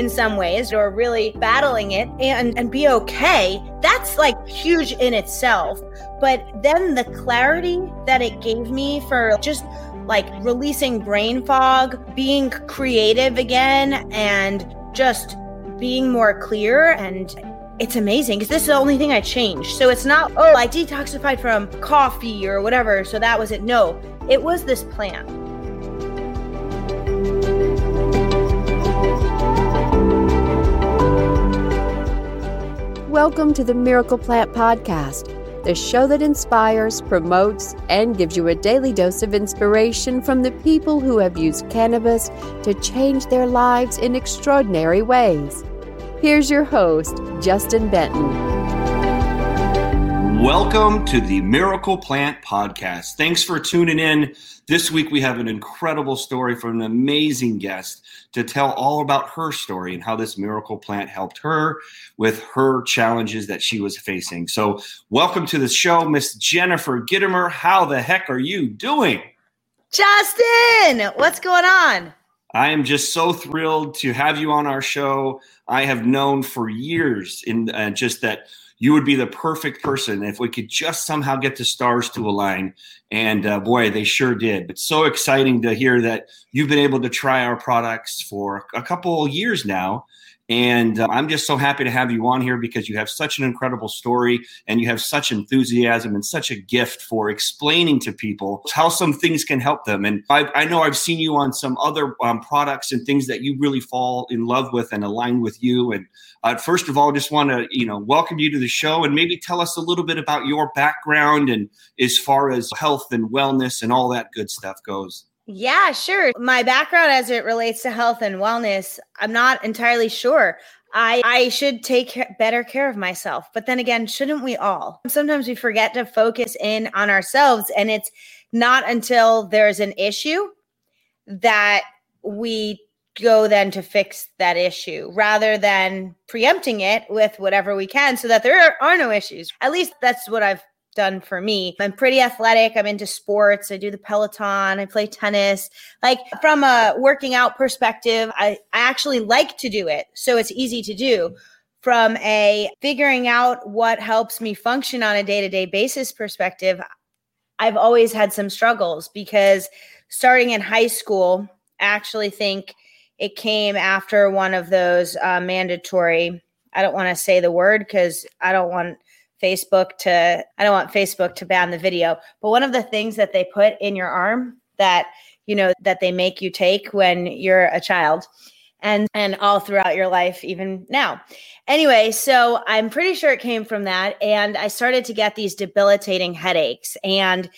in some ways or really battling it and, and be okay, that's like huge in itself. But then the clarity that it gave me for just like releasing brain fog, being creative again, and just being more clear and it's amazing because this is the only thing I changed. So it's not, oh, I detoxified from coffee or whatever. So that was it. No, it was this plant. Welcome to the Miracle Plant Podcast, the show that inspires, promotes, and gives you a daily dose of inspiration from the people who have used cannabis to change their lives in extraordinary ways. Here's your host, Justin Benton. Welcome to the Miracle Plant Podcast. Thanks for tuning in. This week we have an incredible story from an amazing guest to tell all about her story and how this miracle plant helped her with her challenges that she was facing. So, welcome to the show, Miss Jennifer Gitomer. How the heck are you doing? Justin, what's going on? I am just so thrilled to have you on our show. I have known for years in uh, just that you would be the perfect person if we could just somehow get the stars to align. And uh, boy, they sure did. It's so exciting to hear that you've been able to try our products for a couple years now and uh, I'm just so happy to have you on here because you have such an incredible story and you have such enthusiasm and such a gift for explaining to people how some things can help them. And I, I know I've seen you on some other um, products and things that you really fall in love with and align with you. And uh, first of all, just want to you know welcome you to the show and maybe tell us a little bit about your background and as far as health and wellness and all that good stuff goes. Yeah, sure. My background as it relates to health and wellness, I'm not entirely sure. I I should take better care of myself. But then again, shouldn't we all? Sometimes we forget to focus in on ourselves and it's not until there's an issue that we go then to fix that issue rather than preempting it with whatever we can so that there are no issues. At least that's what I've done for me. I'm pretty athletic. I'm into sports. I do the Peloton. I play tennis. Like from a working out perspective, I, I actually like to do it. So it's easy to do. From a figuring out what helps me function on a day to day basis perspective, I've always had some struggles because starting in high school, I actually think it came after one of those uh, mandatory. I don't want to say the word because I don't want Facebook to, I don't want Facebook to ban the video, but one of the things that they put in your arm that, you know, that they make you take when you're a child and and all throughout your life even now. Anyway so i'm pretty sure it came from that and i started to get these debilitating headaches and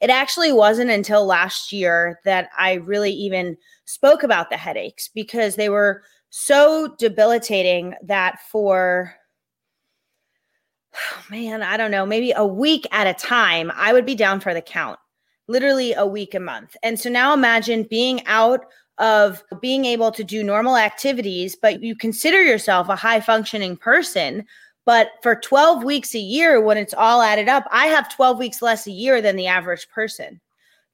it actually wasn't until last year that i really even spoke about the headaches because they were so debilitating that for man, I don't know, maybe a week at a time, I would be down for the count, literally a week a month. And so now imagine being out of being able to do normal activities, but you consider yourself a high functioning person. But for 12 weeks a year, when it's all added up, I have 12 weeks less a year than the average person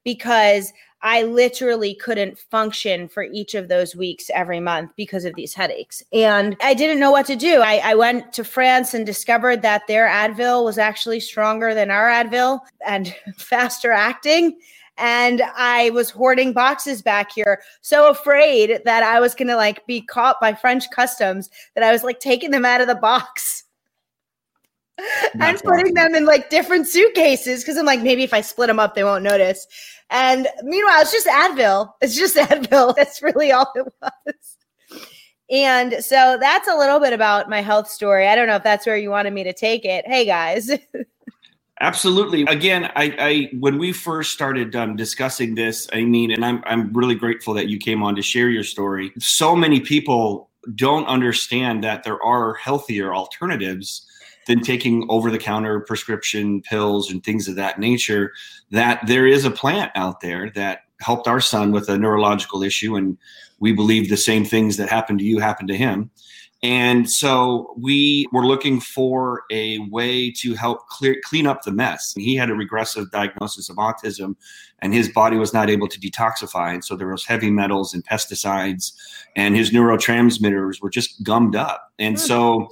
because I literally couldn't function for each of those weeks every month because of these headaches. And I didn't know what to do. I, I, went to France and discovered that their Advil was actually stronger than our Advil and faster acting. And I was hoarding boxes back here, so afraid that I was going to like be caught by French customs that I was like taking them out of the box and putting them in like different suitcases because I'm like, maybe if I split them up, they won't notice. And meanwhile, it's just Advil. It's just Advil. That's really all it was. And so that's a little bit about my health story. I don't know if that's where you wanted me to take it. Hey guys. Absolutely. Again, I, I, when we first started um, discussing this, I mean, and I'm I'm really grateful that you came on to share your story. So many people don't understand that there are healthier alternatives than taking over the counter prescription pills and things of that nature that there is a plant out there that helped our son with a neurological issue and we believe the same things that happened to you happened to him And so we were looking for a way to help clear, clean up the mess. He had a regressive diagnosis of autism, and his body was not able to detoxify. And so there was heavy metals and pesticides, and his neurotransmitters were just gummed up. And mm. so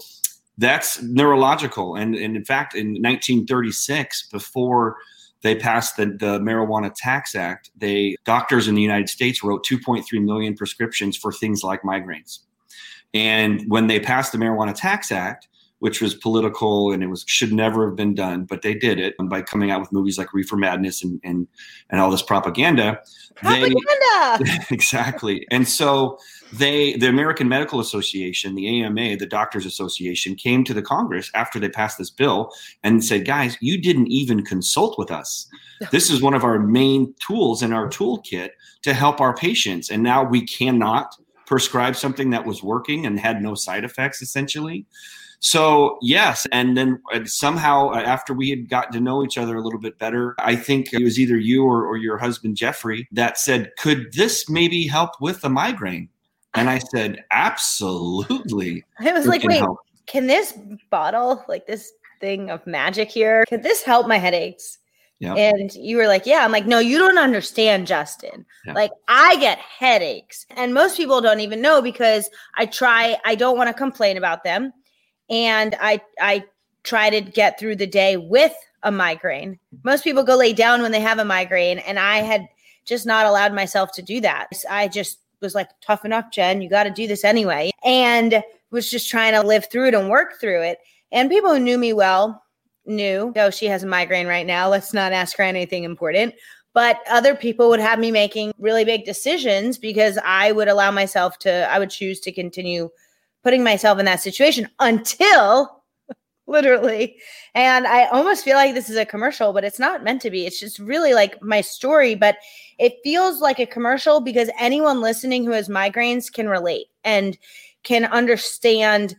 that's neurological. And, and in fact, in 1936, before they passed the, the Marijuana Tax Act, they doctors in the United States wrote 2.3 million prescriptions for things like migraines. And when they passed the Marijuana Tax Act, which was political and it was should never have been done, but they did it and by coming out with movies like Reefer Madness and and, and all this propaganda. Propaganda. They, exactly. And so they the American Medical Association, the AMA, the Doctors Association, came to the Congress after they passed this bill and said, guys, you didn't even consult with us. This is one of our main tools in our toolkit to help our patients. And now we cannot prescribe something that was working and had no side effects essentially so yes and then uh, somehow uh, after we had gotten to know each other a little bit better i think it was either you or, or your husband jeffrey that said could this maybe help with the migraine and i said absolutely i was like wait help. can this bottle like this thing of magic here could this help my headaches and you were like, Yeah. I'm like, No, you don't understand, Justin. Like, I get headaches. And most people don't even know because I try, I don't want to complain about them. And I, I try to get through the day with a migraine. Most people go lay down when they have a migraine. And I had just not allowed myself to do that. I just was like, tough enough, Jen. You got to do this anyway. And was just trying to live through it and work through it. And people who knew me well, knew, oh, she has a migraine right now. Let's not ask her anything important. But other people would have me making really big decisions because I would allow myself to, I would choose to continue putting myself in that situation until literally. And I almost feel like this is a commercial, but it's not meant to be. It's just really like my story, but it feels like a commercial because anyone listening who has migraines can relate and can understand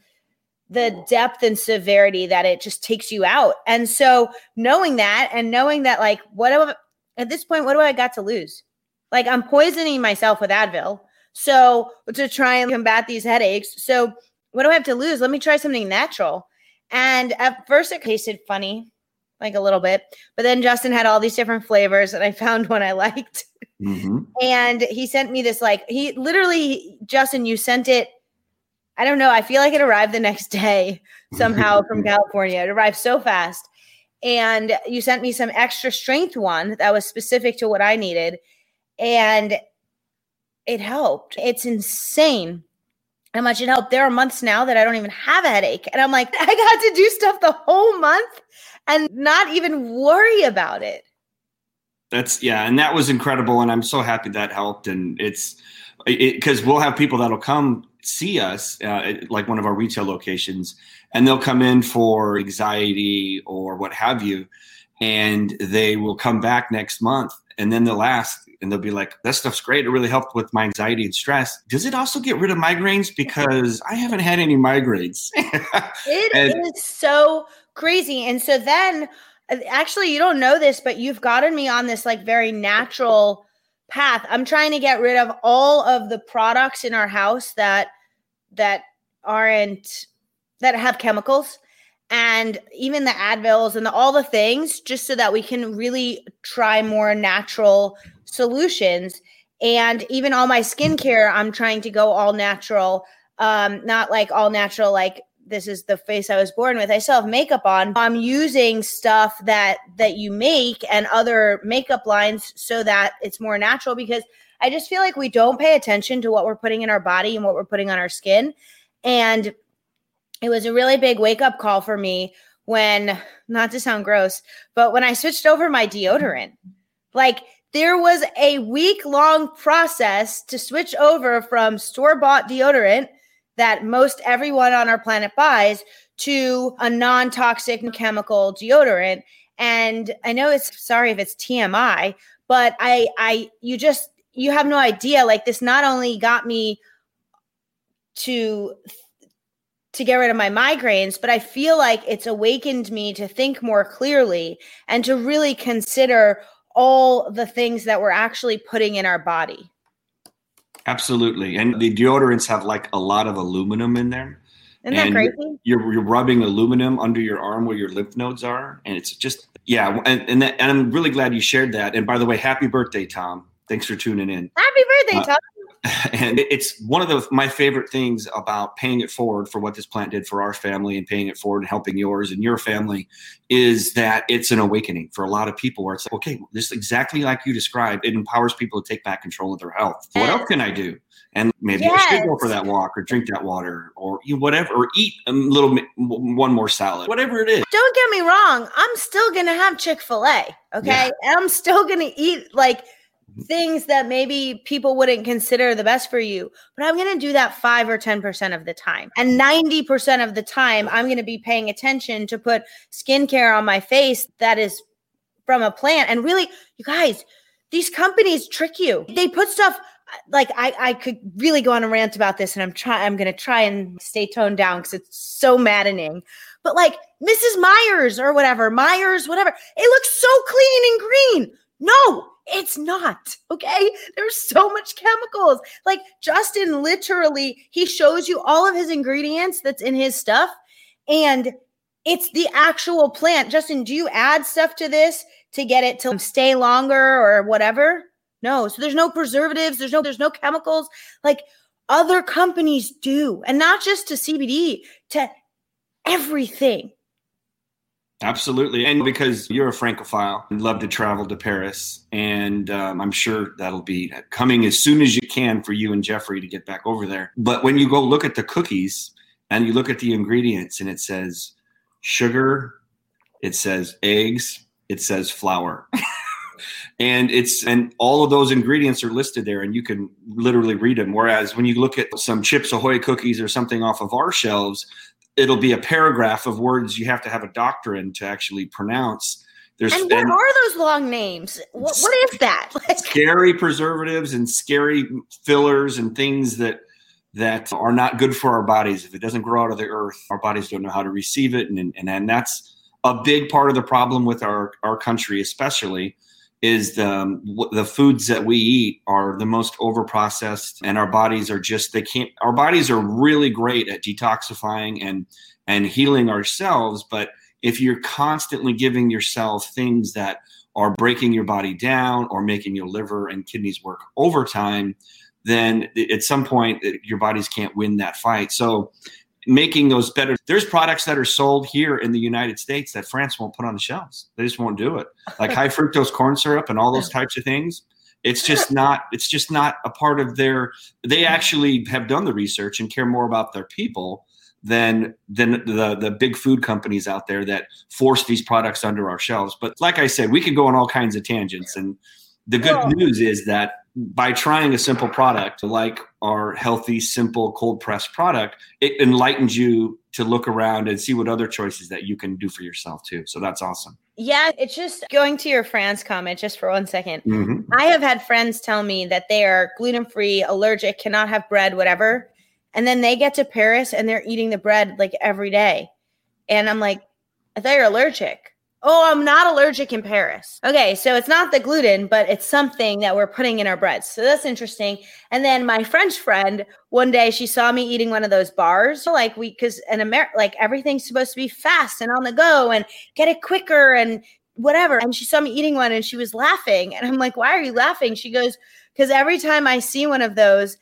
the depth and severity that it just takes you out. And so knowing that and knowing that like what I, at this point what do I got to lose? Like I'm poisoning myself with Advil. So to try and combat these headaches. So what do I have to lose? Let me try something natural. And at first it tasted funny, like a little bit, but then Justin had all these different flavors and I found one I liked. Mm-hmm. And he sent me this like he literally Justin you sent it I don't know. I feel like it arrived the next day somehow from California. It arrived so fast. And you sent me some extra strength one that was specific to what I needed. And it helped. It's insane how much it helped. There are months now that I don't even have a headache. And I'm like, I got to do stuff the whole month and not even worry about it. That's, yeah. And that was incredible. And I'm so happy that helped. And it's, because we'll have people that'll come see us, uh, like one of our retail locations, and they'll come in for anxiety or what have you, and they will come back next month, and then they'll ask, and they'll be like, "That stuff's great. It really helped with my anxiety and stress. Does it also get rid of migraines? Because I haven't had any migraines." it and- is so crazy, and so then uh, actually you don't know this but you've gotten me on this like very natural path i'm trying to get rid of all of the products in our house that that aren't that have chemicals and even the advils and the, all the things just so that we can really try more natural solutions. And even all my skincare i'm trying to go all natural um not like all natural like this is the face i was born with. I still have makeup on. I'm using stuff that that you make and other makeup lines so that it's more natural because I just feel like we don't pay attention to what we're putting in our body and what we're putting on our skin. And it was a really big wake up call for me when, not to sound gross, but when I switched over my deodorant. Like, there was a week long process to switch over from store bought deodorant that most everyone on our planet buys to a non toxic chemical deodorant. And I know it's sorry if it's TMI, but I, I, you just, you have no idea like this not only got me to to get rid of my migraines but i feel like it's awakened me to think more clearly and to really consider all the things that we're actually putting in our body absolutely and the deodorants have like a lot of aluminum in there Isn't that crazy? You're, you're rubbing aluminum under your arm where your lymph nodes are, and it's just yeah. And and, that, and I'm really glad you shared that. And by the way, happy birthday, Tom. Thanks for tuning in. Happy birthday, uh, Tom. and it's one of the my favorite things about paying it forward for what this plant did for our family and paying it forward and helping yours and your family is that it's an awakening for a lot of people where it's like okay this exactly like you described. It empowers people to take back control of their health. What else can i do? And maybe yes. I should go for that walk or drink that water or you know, whatever or eat a little one more salad whatever it is. Don't get me wrong. I'm still gonna have chick-fil-a okay? Yeah. i'm still gonna eat like things that maybe people wouldn't consider the best for you, but I'm going to do that 5 or 10% of the time. And 90% of the time, I'm going to be paying attention to put skincare on my face that is from a plant. And really, you guys, these companies trick you. They put stuff like I, I could really go on a rant about this and I'm trying I'm gonna try and stay toned down because it's so maddening. But like Mrs. Meyer's or whatever, Meyer's, whatever, it looks so clean and green. No, it's not. Okay. There's so much chemicals. Like Justin literally, he shows you all of his ingredients that's in his stuff. And it's the actual plant. Justin, do you add stuff to this to get it to stay longer or whatever? No. So there's no preservatives, there's no there's no chemicals like other companies do. And not just to CBD, to everything. Absolutely. And because you're a Francophile and love to travel to Paris, and um, I'm sure that'll be coming as soon as you can for you and Jeffrey to get back over there. But when you go look at the cookies and you look at the ingredients and it says sugar, it says eggs, it says flour. and it's and all of those ingredients are listed there and you can literally read them whereas when you look at some chips ahoy cookies or something off of our shelves it'll be a paragraph of words you have to have a doctor in to actually pronounce. There's, and what and are those long names? What, what is that? scary preservatives and scary fillers and things that that are not good for our bodies. If it doesn't grow out of the earth, our bodies don't know how to receive it, and and, and that's a big part of the problem with our our country, especially is the, um, the foods that we eat are the most overprocessed and our bodies are just they can't our bodies are really great at detoxifying and and healing ourselves but if you're constantly giving yourself things that are breaking your body down or making your liver and kidneys work overtime then at some point your bodies can't win that fight. So making those better. There's products that are sold here in the United States that France won't put on the shelves. They just won't do it. Like high fructose corn syrup and all those types of things. It's just not it's just not a part of their they actually have done the research and care more about their people than than the the big food companies out there that force these products under our shelves. But like I said, we could go on all kinds of tangents and the good news is that by trying a simple product like our healthy, simple cold pressed product, it enlightens you to look around and see what other choices that you can do for yourself too. So that's awesome. Yeah, it's just going to your France comment just for one second. Mm-hmm. I have had friends tell me that they are gluten free, allergic, cannot have bread, whatever. And then they get to Paris and they're eating the bread like every day. And I'm like, I thought you're allergic. Oh, I'm not allergic in Paris. Okay, so it's not the gluten, but it's something that we're putting in our breads. So that's interesting. And then my French friend, one day she saw me eating one of those bars. So like we, because in America, like everything's supposed to be fast and on the go and get it quicker and whatever. And she saw me eating one and she was laughing. And I'm like, why are you laughing? She goes, because every time I see one of those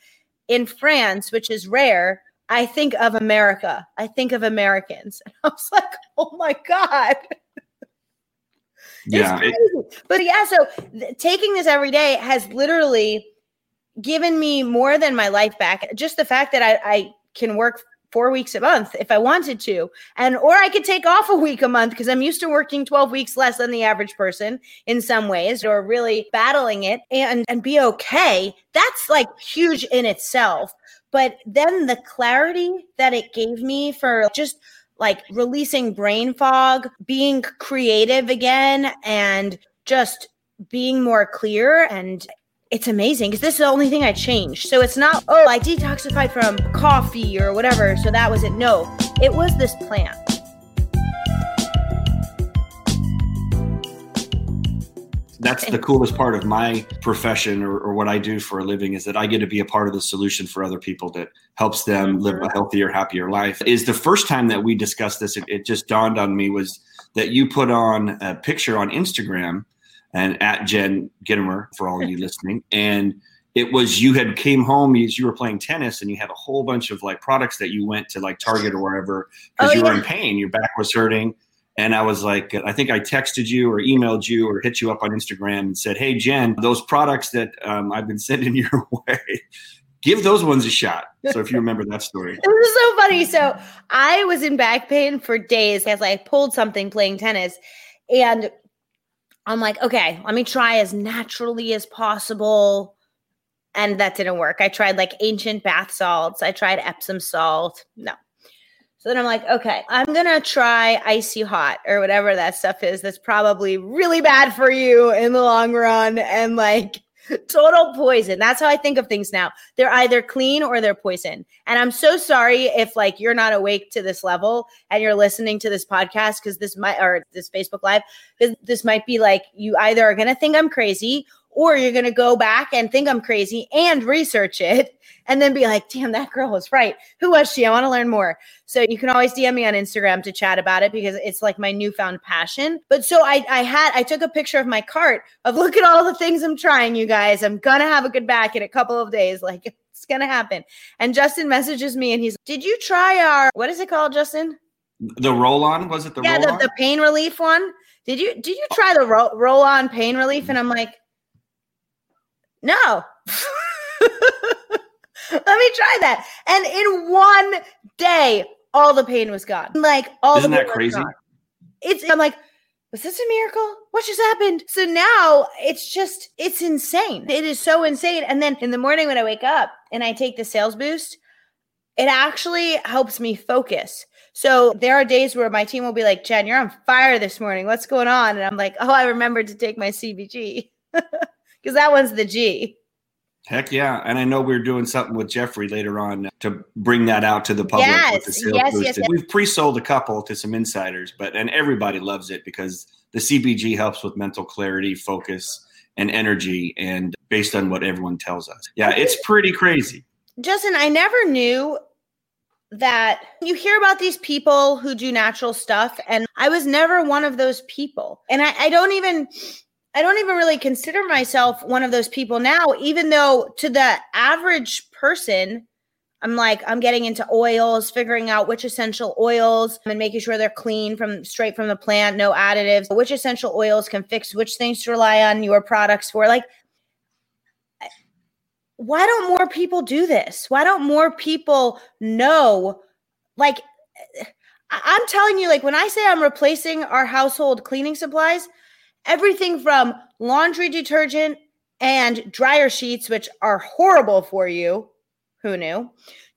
in France, which is rare, I think of America. I think of Americans. And I was like, oh my God yeah. It, but yeah, so th- taking this every day has literally given me more than my life back. Just the fact that I, I can work four weeks a month if I wanted to. And or I could take off a week a month because I'm used to working 12 weeks less than the average person in some ways or really battling it and and be okay. That's like huge in itself. But then the clarity that it gave me for just like releasing brain fog, being creative again, and just being more clear. And it's amazing because this is the only thing I changed. So it's not, oh, I detoxified from coffee or whatever. So that was it. No, it was this plant. That's the coolest part of my profession or, or, what I do for a living is that I get to be a part of the solution for other people that helps them live a mm-hmm. healthier, happier life. Is the first time that we discussed this, it, it just dawned on me was that you put on a picture on Instagram and at Jen Gitomer for all you listening. And it was you had came home as you were playing tennis and you had a whole bunch of like products that you went to like Target or wherever because oh, you yeah. were in pain, your back was hurting. And I was like, I think I texted you or emailed you or hit you up on Instagram and said, Hey, Jen, those products that um, I've been sending your way, give those ones a shot. So if you remember that story. it was so funny. So I was in back pain for days as I pulled something playing tennis. And I'm like, okay, let me try as naturally as possible. And that didn't work. I tried like ancient bath salts. I tried Epsom salt. No. So then I'm like, okay, I'm going to try icy hot or whatever that stuff is. That's probably really bad for you in the long run. And like, total poison. That's how I think of things now. They're either clean or they're poison. And I'm so sorry if like you're not awake to this level and you're listening to this podcast because this might or this Facebook live because this might be like you either are going to think I'm crazy or you're going to go back and think I'm crazy and research it and then be like, damn, that girl was right. Who was she? I want to learn more. So you can always DM me on Instagram to chat about it because it's like my newfound passion. But so I, I had, I took a picture of my cart of look at all the things I'm trying, you guys. I'm going to have a good back in a couple of days. Like it's going to happen. And Justin messages me and he's, did you try our, what is it called, Justin? The roll on? Was it the yeah, the, the, pain relief one? Did you, did you try the ro- roll on pain relief? And I'm like, no. Let me try that. And in one day, all the pain was gone. Like all Isn't the that crazy? It's I'm like, was this a miracle? What just happened? So now it's just it's insane. It is so insane. And then in the morning when I wake up and I take the sales boost, it actually helps me focus. So there are days where my team will be like, Jen, you're on fire this morning. What's going on? And I'm like, oh, I remembered to take my CBG because that one's the G. Heck yeah. And I know we're doing something with Jeffrey later on to bring that out to the public yes, the sales yes, yes, yes, We've pre-sold a couple to some insiders, but and everybody loves it because the CBG helps with mental clarity, focus, and energy and based on what everyone tells us. Yeah, it's pretty crazy. Justin, I never knew that you hear about these people who do natural stuff, and I was never one of those people. And I, I don't even I don't even really consider myself one of those people now, even though to the average person, I'm like, I'm getting into oils, figuring out which essential oils and making sure they're clean from straight from the plant, no additives, which essential oils can fix which things to rely on your products for. Like, why don't more people do this? Why don't more people know? Like, I'm telling you, like, when I say I'm replacing our household cleaning supplies, everything from laundry detergent and dryer sheets, which are horrible for you. Who knew?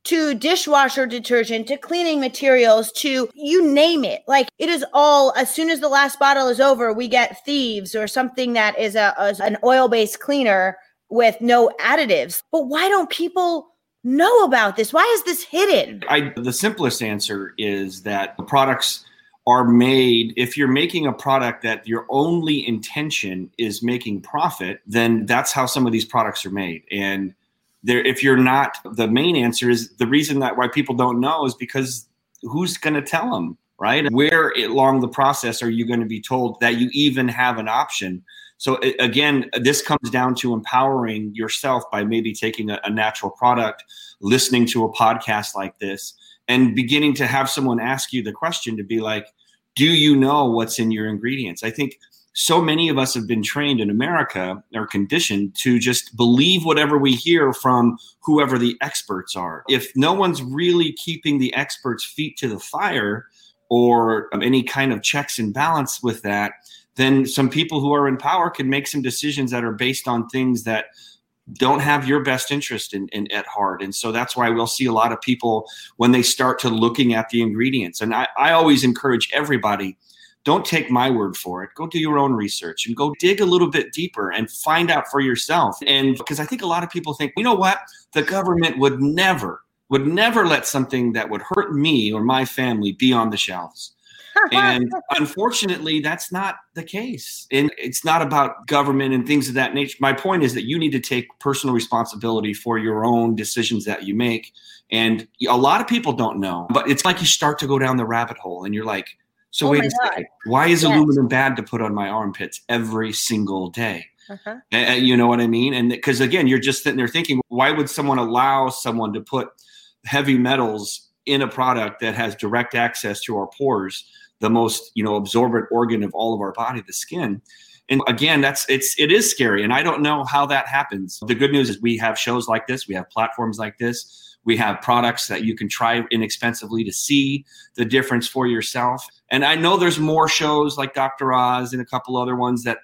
To dishwasher detergent, to cleaning materials, to you name it. Like it is all, as soon as the last bottle is over, we get thieves or something that is a, a an oil based cleaner with no additives. But why don't people know about this? Why is this hidden? I, the simplest answer is that the products are made if you're making a product that your only intention is making profit then that's how some of these products are made. And there if you're not the main answer is the reason that why people don't know is because who's going to tell them right? Where along the process are you going to be told that you even have an option? So again this comes down to empowering yourself by maybe taking a, a natural product listening to a podcast like this and beginning to have someone ask you the question to be like do you know what's in your ingredients? I think so many of us have been trained in America or conditioned to just believe whatever we hear from whoever the experts are. If no one's really keeping the experts' feet to the fire or any kind of checks and balance with that, then some people who are in power can make some decisions that are based on things that don't have your best interest in, in, at heart. And so that's why we'll see a lot of people when they start to looking at the ingredients. And I, I always encourage everybody don't take my word for it. Go do your own research and go dig a little bit deeper and find out for yourself. And because i think a lot of people think you know what? The government would never would never let something that would hurt me or my family be on the shelves and unfortunately, that's not the case. And it's not about government and things of that nature. My point is that you need to take personal responsibility for your own decisions that you make. And a lot of people don't know, but it's like you start to go down the rabbit hole and you're like, so oh wait a second, why is yes. aluminum bad to put on my armpits every single day? Uh-huh. You know what I mean? And because again, you're just sitting there thinking, why would someone allow someone to put heavy metals in a product that has direct access to our pores, the most you know absorbent organ of all of our body, the skin? And again, that's it's it is scary, and I don't know how that happens. The good news is we have shows like this, we have platforms like this. We have products that you can try inexpensively to see the difference for yourself. And I know there's more shows like Dr. Oz and a couple other ones that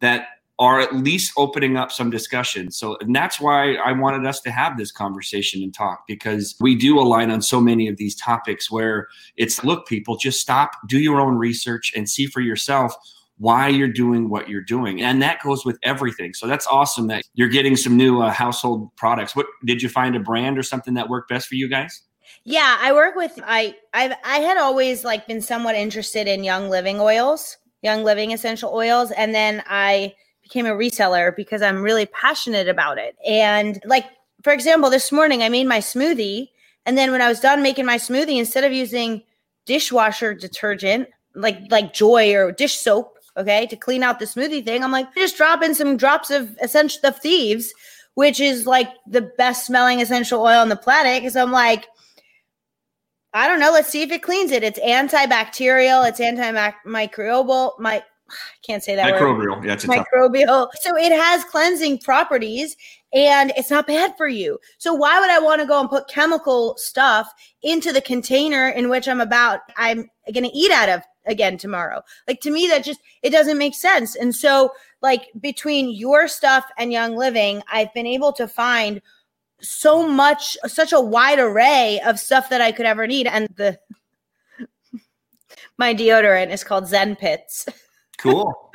that are at least opening up some discussion. So, and that's why I wanted us to have this conversation and talk because we do align on so many of these topics where it's look, people, just stop, do your own research, and see for yourself why you're doing what you're doing. And that goes with everything. So that's awesome that you're getting some new uh, household products. What did you find a brand or something that worked best for you guys? Yeah, I work with I I I had always like been somewhat interested in young living oils, young living essential oils and then I became a reseller because I'm really passionate about it. And like, for example, this morning I made my smoothie. And then when I was done making my smoothie, instead of using dishwasher detergent, like like joy or dish soap, okay, to clean out the smoothie thing, I'm like, just drop in some drops of essential of thieves, which is like the best smelling essential oil on the planet. Cause I'm like, I don't know. Let's see if it cleans it. It's antibacterial. It's antimicrobial. My can't say that microbial. Word. Yeah, it's microbial. So it has cleansing properties and it's not bad for you. So why would I want to go and put chemical stuff into the container in which I'm about I'm going to eat out of again tomorrow? Like to me that just it doesn't make sense. And so like between your stuff and Young Living, I've been able to find so much such a wide array of stuff that I could ever need and the my deodorant is called Zen Pits. Cool.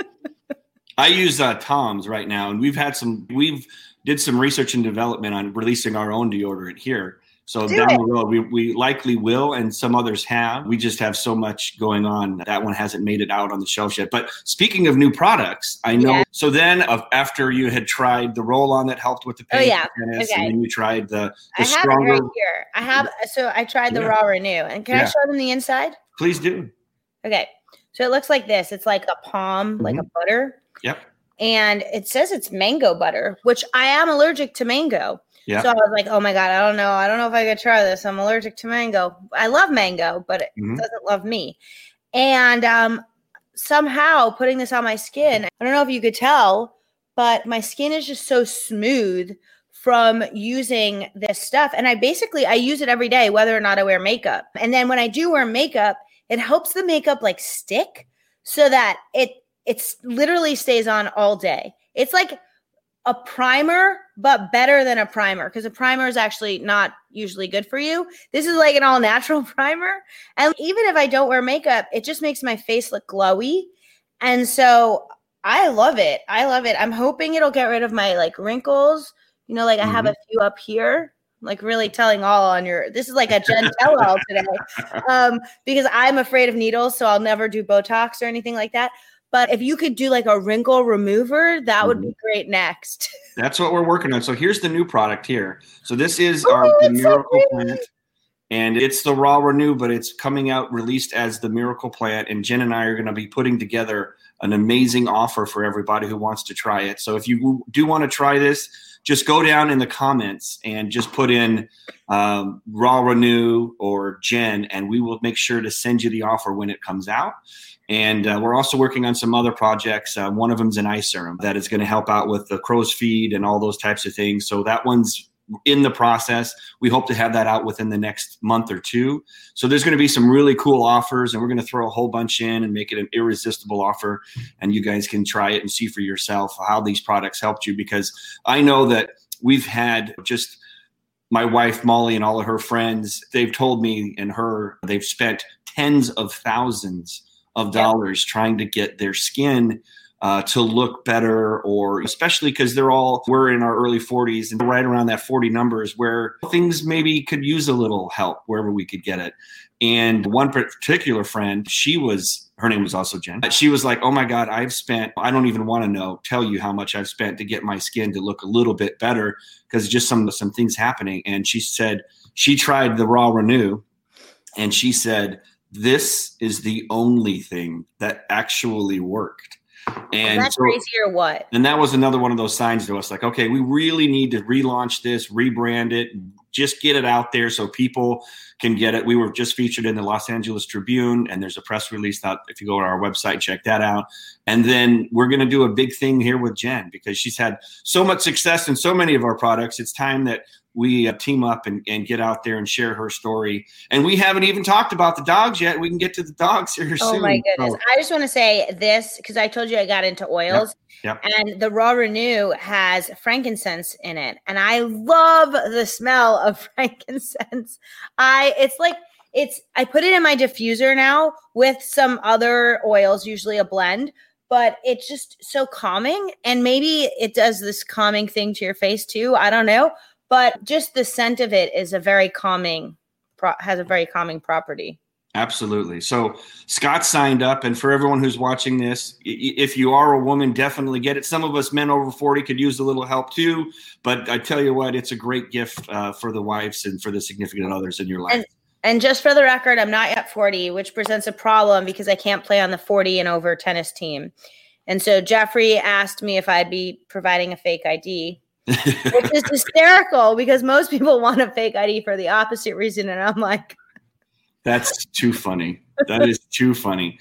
I use uh, Tom's right now, and we've had some. We've did some research and development on releasing our own deodorant here. So Do down it. the road, we, we likely will, and some others have. We just have so much going on. That one hasn't made it out on the shelf yet. But speaking of new products, I know. Yeah. So then, uh, after you had tried the roll-on that helped with the pain, oh yeah, okay. and then you tried the, the I have stronger. It right here. I have. So I tried the yeah. raw renew, and can yeah. I show them the inside? Please do. Okay. So it looks like this. It's like a palm, mm-hmm. like a butter. Yep. And it says it's mango butter, which I am allergic to mango. Yeah. So I was like, oh my God, I don't know. I don't know if I could try this. I'm allergic to mango. I love mango, but it mm-hmm. doesn't love me. And um, somehow putting this on my skin, I don't know if you could tell, but my skin is just so smooth from using this stuff. And I basically I use it every day, whether or not I wear makeup. And then when I do wear makeup, it helps the makeup like stick so that it it's literally stays on all day. It's like a primer, but better than a primer because a primer is actually not usually good for you. This is like an all natural primer. And even if I don't wear makeup, it just makes my face look glowy. And so I love it. I love it. I'm hoping it'll get rid of my like wrinkles. You know, like I have mm-hmm. a few up here like really telling all on your this is like a Jen tell all today. Um, because I'm afraid of needles, so I'll never do Botox or anything like that. But if you could do like a wrinkle remover, that would be mm-hmm. great next. That's what we're working on. So here's the new product here. So this is Ooh, our the miracle so plant. And it's the raw renew, but it's coming out released as the miracle plant. And Jen and I are going to be putting together an amazing offer for everybody who wants to try it. So if you do want to try this, just go down in the comments and just put in um, raw renew or jen and we will make sure to send you the offer when it comes out. And uh, we're also working on some other projects. Uh, one of them is an eye serum that is going to help out with the crow's feed and all those types of things. So that one's in the process. We hope to have that out within the next month or two. So there's going to be some really cool offers, and we're going to throw a whole bunch in and make it an irresistible offer. And you guys can try it and see for yourself how these products helped you. Because I know that we've had just my wife Molly and all of her friends. They've told me and her they've spent tens of thousands of dollars trying to get their skin uh, to look better, or especially because they're all we're in our early 40s and right around that 40 numbers where things maybe could use a little help wherever we could get it. And one particular friend, she was her name was also Jen. She was like, "Oh my God, I've spent. I don't even want to know. Tell you how much I've spent to get my skin to look a little bit better because just some some things happening." And she said she tried the Raw Renew, and she said this is the only thing that actually worked. And that's so, crazy or what? And that was another one of those signs to us like, okay, we really need to relaunch this, rebrand it, just get it out there so people can get it. We were just featured in the Los Angeles Tribune, and there's a press release out. If you go to our website, check that out. And then we're going to do a big thing here with Jen because she's had so much success in so many of our products. It's time that we uh, team up and, and get out there and share her story. And we haven't even talked about the dogs yet. We can get to the dogs here oh soon. Oh my goodness. So. I just want to say this because I told you I got into oils. Yep. Yep. And the Raw Renew has frankincense in it. And I love the smell of frankincense. I it's like it's I put it in my diffuser now with some other oils, usually a blend, but it's just so calming. And maybe it does this calming thing to your face too. I don't know but just the scent of it is a very calming has a very calming property. Absolutely. So scott signed up and for everyone who's watching this if you are a woman definitely get it. Some of us men over 40 could use a little help too but i tell you what it's a great gift uh, for the wives and for the significant others in your life. And, and just for the record i'm not yet 40 which presents a problem because i can't play on the 40 and over tennis team. And so jeffrey asked me if i'd be providing a fake id which is hysterical because most people want a fake ID for the opposite reason. And I'm like, that's too funny. That is too funny.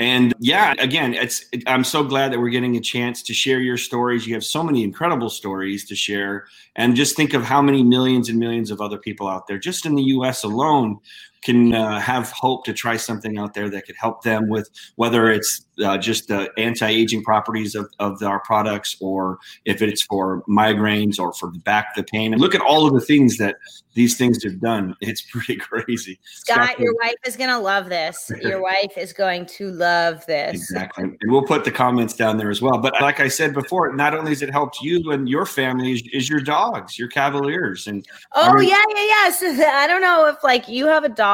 And yeah, again, it's I'm so glad that we're getting a chance to share your stories. You have so many incredible stories to share. And just think of how many millions and millions of other people out there, just in the US alone, can uh, have hope to try something out there that could help them with whether it's uh, just the anti-aging properties of, of our products or if it's for migraines or for the back the pain. And look at all of the things that these things have done. It's pretty crazy. Scott, scott your wife is going to love this. Your wife is going to love this. Exactly. And we'll put the comments down there as well. But like i said before not only has it helped you and your family is, is your dogs your cavaliers and oh yeah yeah yeah. So i don't know if like you have a dog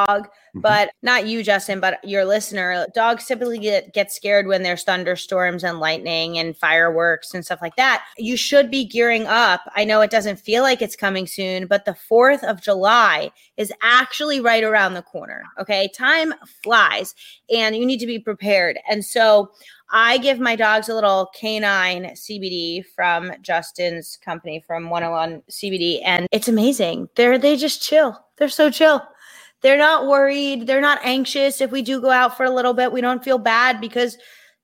Mm-hmm. but not you, Justin, but your listener. Dogs typically get, get scared when there's thunderstorms and lightning and fireworks and stuff like that. You should be gearing up. I know it doesn't feel like it's coming soon, but the 4th of July is actually right around the corner. Okay. Time flies and you need to be prepared. And so I give my dogs a little canine CBD from Justin's company from 101 CBD, and it's amazing. They're they just chill. They're so chill they're not worried. They're not anxious. If we do go out for a little bit, we don't feel bad because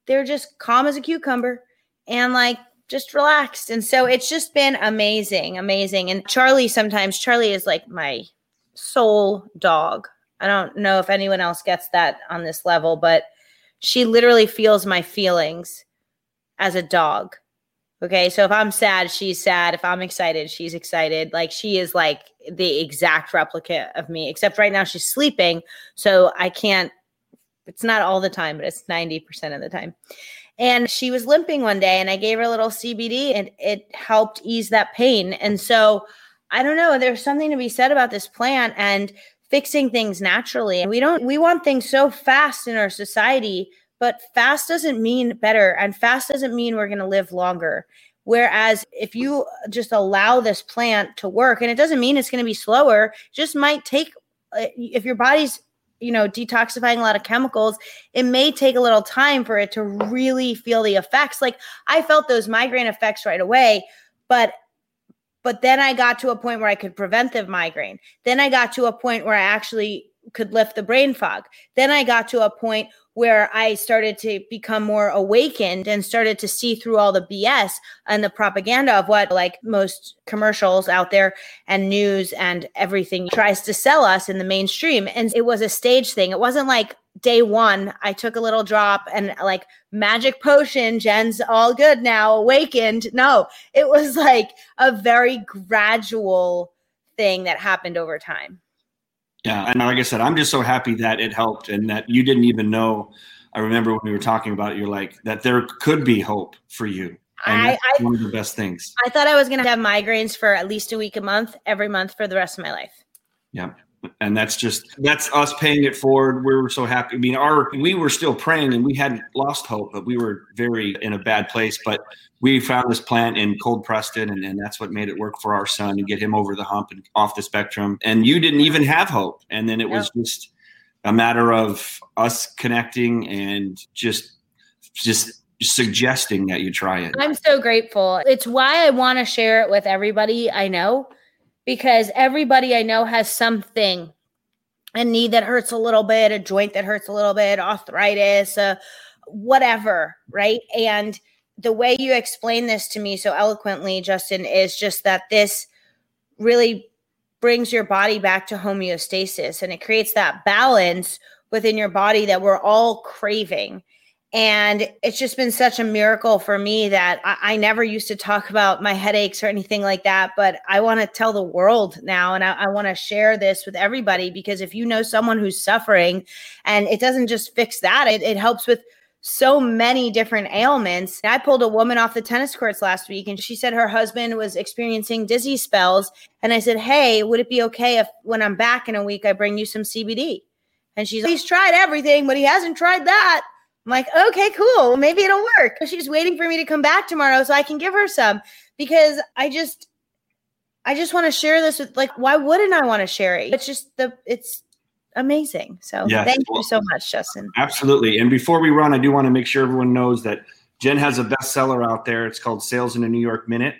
they're just calm as a cucumber and like just relaxed. And so it's just been amazing, amazing. And Charlie, sometimes Charlie is like my soul dog. I don't know if anyone else gets that on this level, but she literally feels my feelings as a dog. Okay. So if I'm sad, she's sad. If I'm excited, she's excited. Like she is like the exact replica of me, except right now she's sleeping. So I can't, it's not all the time, but it's 90% of the time. And she was limping one day and I gave her a little CBD and it helped ease that pain. And so I don't know, there's something to be said about this plant and fixing things naturally. And we don't, we want things so fast in our society but fast doesn't mean better and fast doesn't mean we're going to live longer. Whereas if you just allow this plant to work and it doesn't mean it's going to be slower just might take uh, if your body's you know detoxifying a lot of chemicals it may take a little time for it to really feel the effects. Like i felt those migraine effects right away but but then i got to a point where i could prevent the migraine. Then i got to a point where i actually could lift the brain fog. Then i got to a point where I started to become more awakened and started to see through all the BS and the propaganda of what like most commercials out there and news and everything tries to sell us in the mainstream. And it was a stage thing. It wasn't like day one, I took a little drop and like magic potion, Jen's all good now, awakened. No, it was like a very gradual thing that happened over time. Yeah, and like I said, I'm just so happy that it helped and that you didn't even know I remember when we were talking about it, you're like that there could be hope for you. And I, I one of the best things. I thought I was going to have migraines for at least a week a month, every month for the rest of my life. Yeah. And that's just that's us paying it forward. We were so happy. I mean, our we were still praying and we hadn't lost hope, but we were very in a bad place. But we found this plant in cold Preston, and, and that's what made it work for our son and get him over the hump and off the spectrum. And you didn't even have hope. And then it was just a matter of us connecting and just just suggesting that you try it. I'm so grateful. It's why I want to share it with everybody I know because everybody I know has something a knee that hurts a little bit, a joint that hurts a little bit, arthritis, uh, whatever, right? And the way you explain this to me so eloquently, Justin, is just that this really brings your body back to homeostasis and it creates that balance within your body that we're all craving. And it's just been such a miracle for me that I, I never used to talk about my headaches or anything like that. But I want to tell the world now, and I, I want to share this with everybody because if you know someone who's suffering and it doesn't just fix that, it, it helps with so many different ailments. I pulled a woman off the tennis courts last week and she said her husband was experiencing dizzy spells. And I said, Hey, would it be okay if when I'm back in a week, I bring you some CBD? And she's like, He's tried everything, but he hasn't tried that. I'm like, okay, cool. Maybe it'll work. She's waiting for me to come back tomorrow so I can give her some because I just I just want to share this with like why wouldn't I want to share it? It's just the it's amazing. So yes. thank you so much, Justin. Absolutely. And before we run, I do want to make sure everyone knows that Jen has a bestseller out there. It's called Sales in a New York Minute,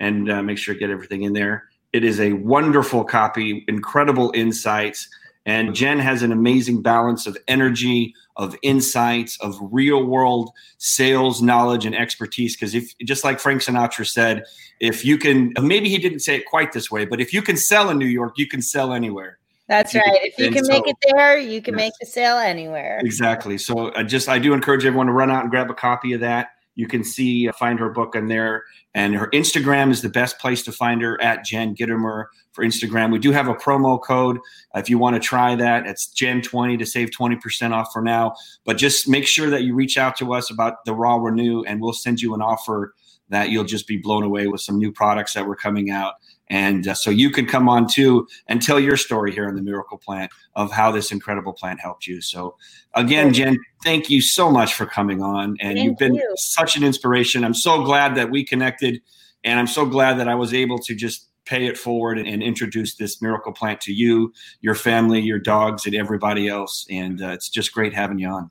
and uh, make sure to get everything in there. It is a wonderful copy, incredible insights, and Jen has an amazing balance of energy, of insights, of real world sales knowledge and expertise. Because if, just like Frank Sinatra said, if you can, maybe he didn't say it quite this way, but if you can sell in New York, you can sell anywhere. That's right. If you can so, make it there, you can yes. make the sale anywhere. Exactly. So I just I do encourage everyone to run out and grab a copy of that. You can see uh, find her book on there, and her Instagram is the best place to find her at Jen Gitomer for Instagram. We do have a promo code uh, if you want to try that. It's Jen20 to save 20% off for now. But just make sure that you reach out to us about the Raw Renew, and we'll send you an offer that you'll just be blown away with some new products that we're coming out. And uh, so you can come on too and tell your story here on the Miracle Plant of how this incredible plant helped you. So, again, Jen, thank you so much for coming on. And thank you've been you. such an inspiration. I'm so glad that we connected. And I'm so glad that I was able to just pay it forward and, and introduce this Miracle Plant to you, your family, your dogs, and everybody else. And uh, it's just great having you on.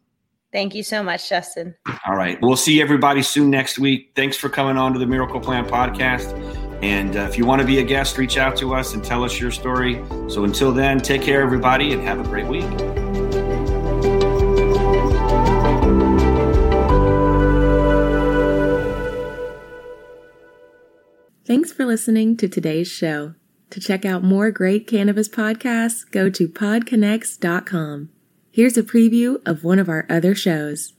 Thank you so much, Justin. All right. We'll see everybody soon next week. Thanks for coming on to the Miracle Plant podcast. And uh, if you want to be a guest, reach out to us and tell us your story. So until then, take care, everybody, and have a great week. Thanks for listening to today's show. To check out more great cannabis podcasts, go to podconx.com. Here's a preview of one of our other shows.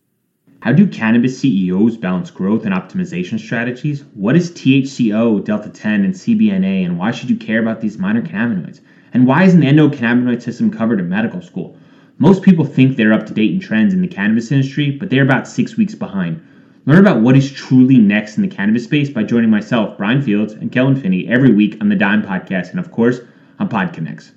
How do cannabis CEOs balance growth and optimization strategies? What is THCO, Delta 10, and CBNA, and why should you care about these minor cannabinoids? And why isn't the endocannabinoid system covered in medical school? Most people think they're up to date in trends in the cannabis industry, but they're about six weeks behind. Learn about what is truly next in the cannabis space by joining myself, Brian Fields, and Kellen Finney every week on the Dime Podcast, and of course, on PodConx.